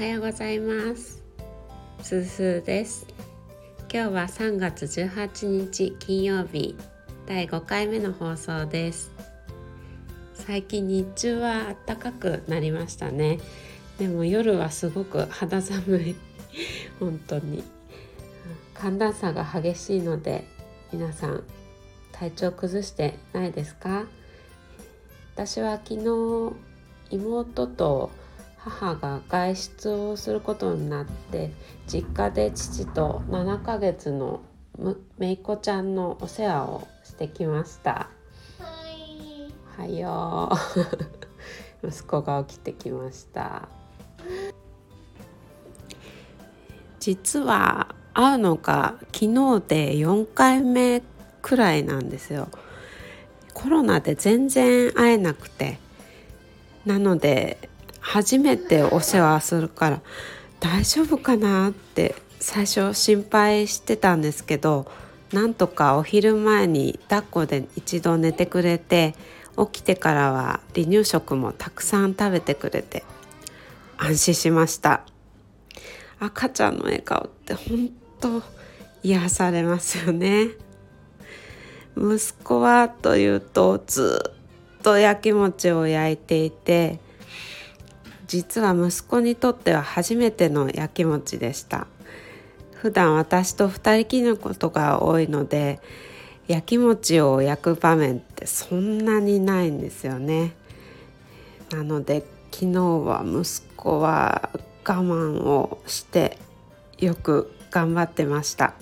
はようございます。すずすです。今日は3月18日金曜日第5回目の放送です。最近日中は暖かくなりましたね。でも夜はすごく肌寒い。本当に。寒暖差が激しいので皆さん体調崩してないですか？私は昨日妹と母が外出をすることになって実家で父と7ヶ月のめいっ子ちゃんのお世話をしてきました。はいよ 息子が起きてきました。実は会うのが昨日で4回目くらいなんですよ。コロナで全然会えなくて。なので初めてお世話するから大丈夫かなって最初心配してたんですけどなんとかお昼前に抱っこで一度寝てくれて起きてからは離乳食もたくさん食べてくれて安心しました。赤ちゃんの笑顔って本当癒されますよね。息子はというとずっとやきもちを焼いていて実は息子にとっては初めてのやきもちでした。普段私と二人きりのことが多いのでやきもちを焼く場面ってそんなにないんですよね。なので昨日は息子は我慢をしてよく頑張ってました。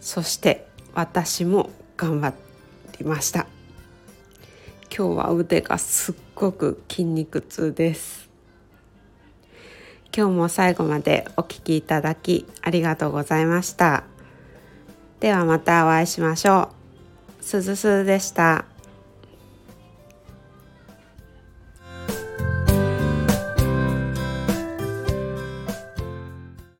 そして私も頑張りました。今日は腕がすっごく筋肉痛です。今日も最後までお聴きいただきありがとうございました。ではまたお会いしましょう。すずすずでした。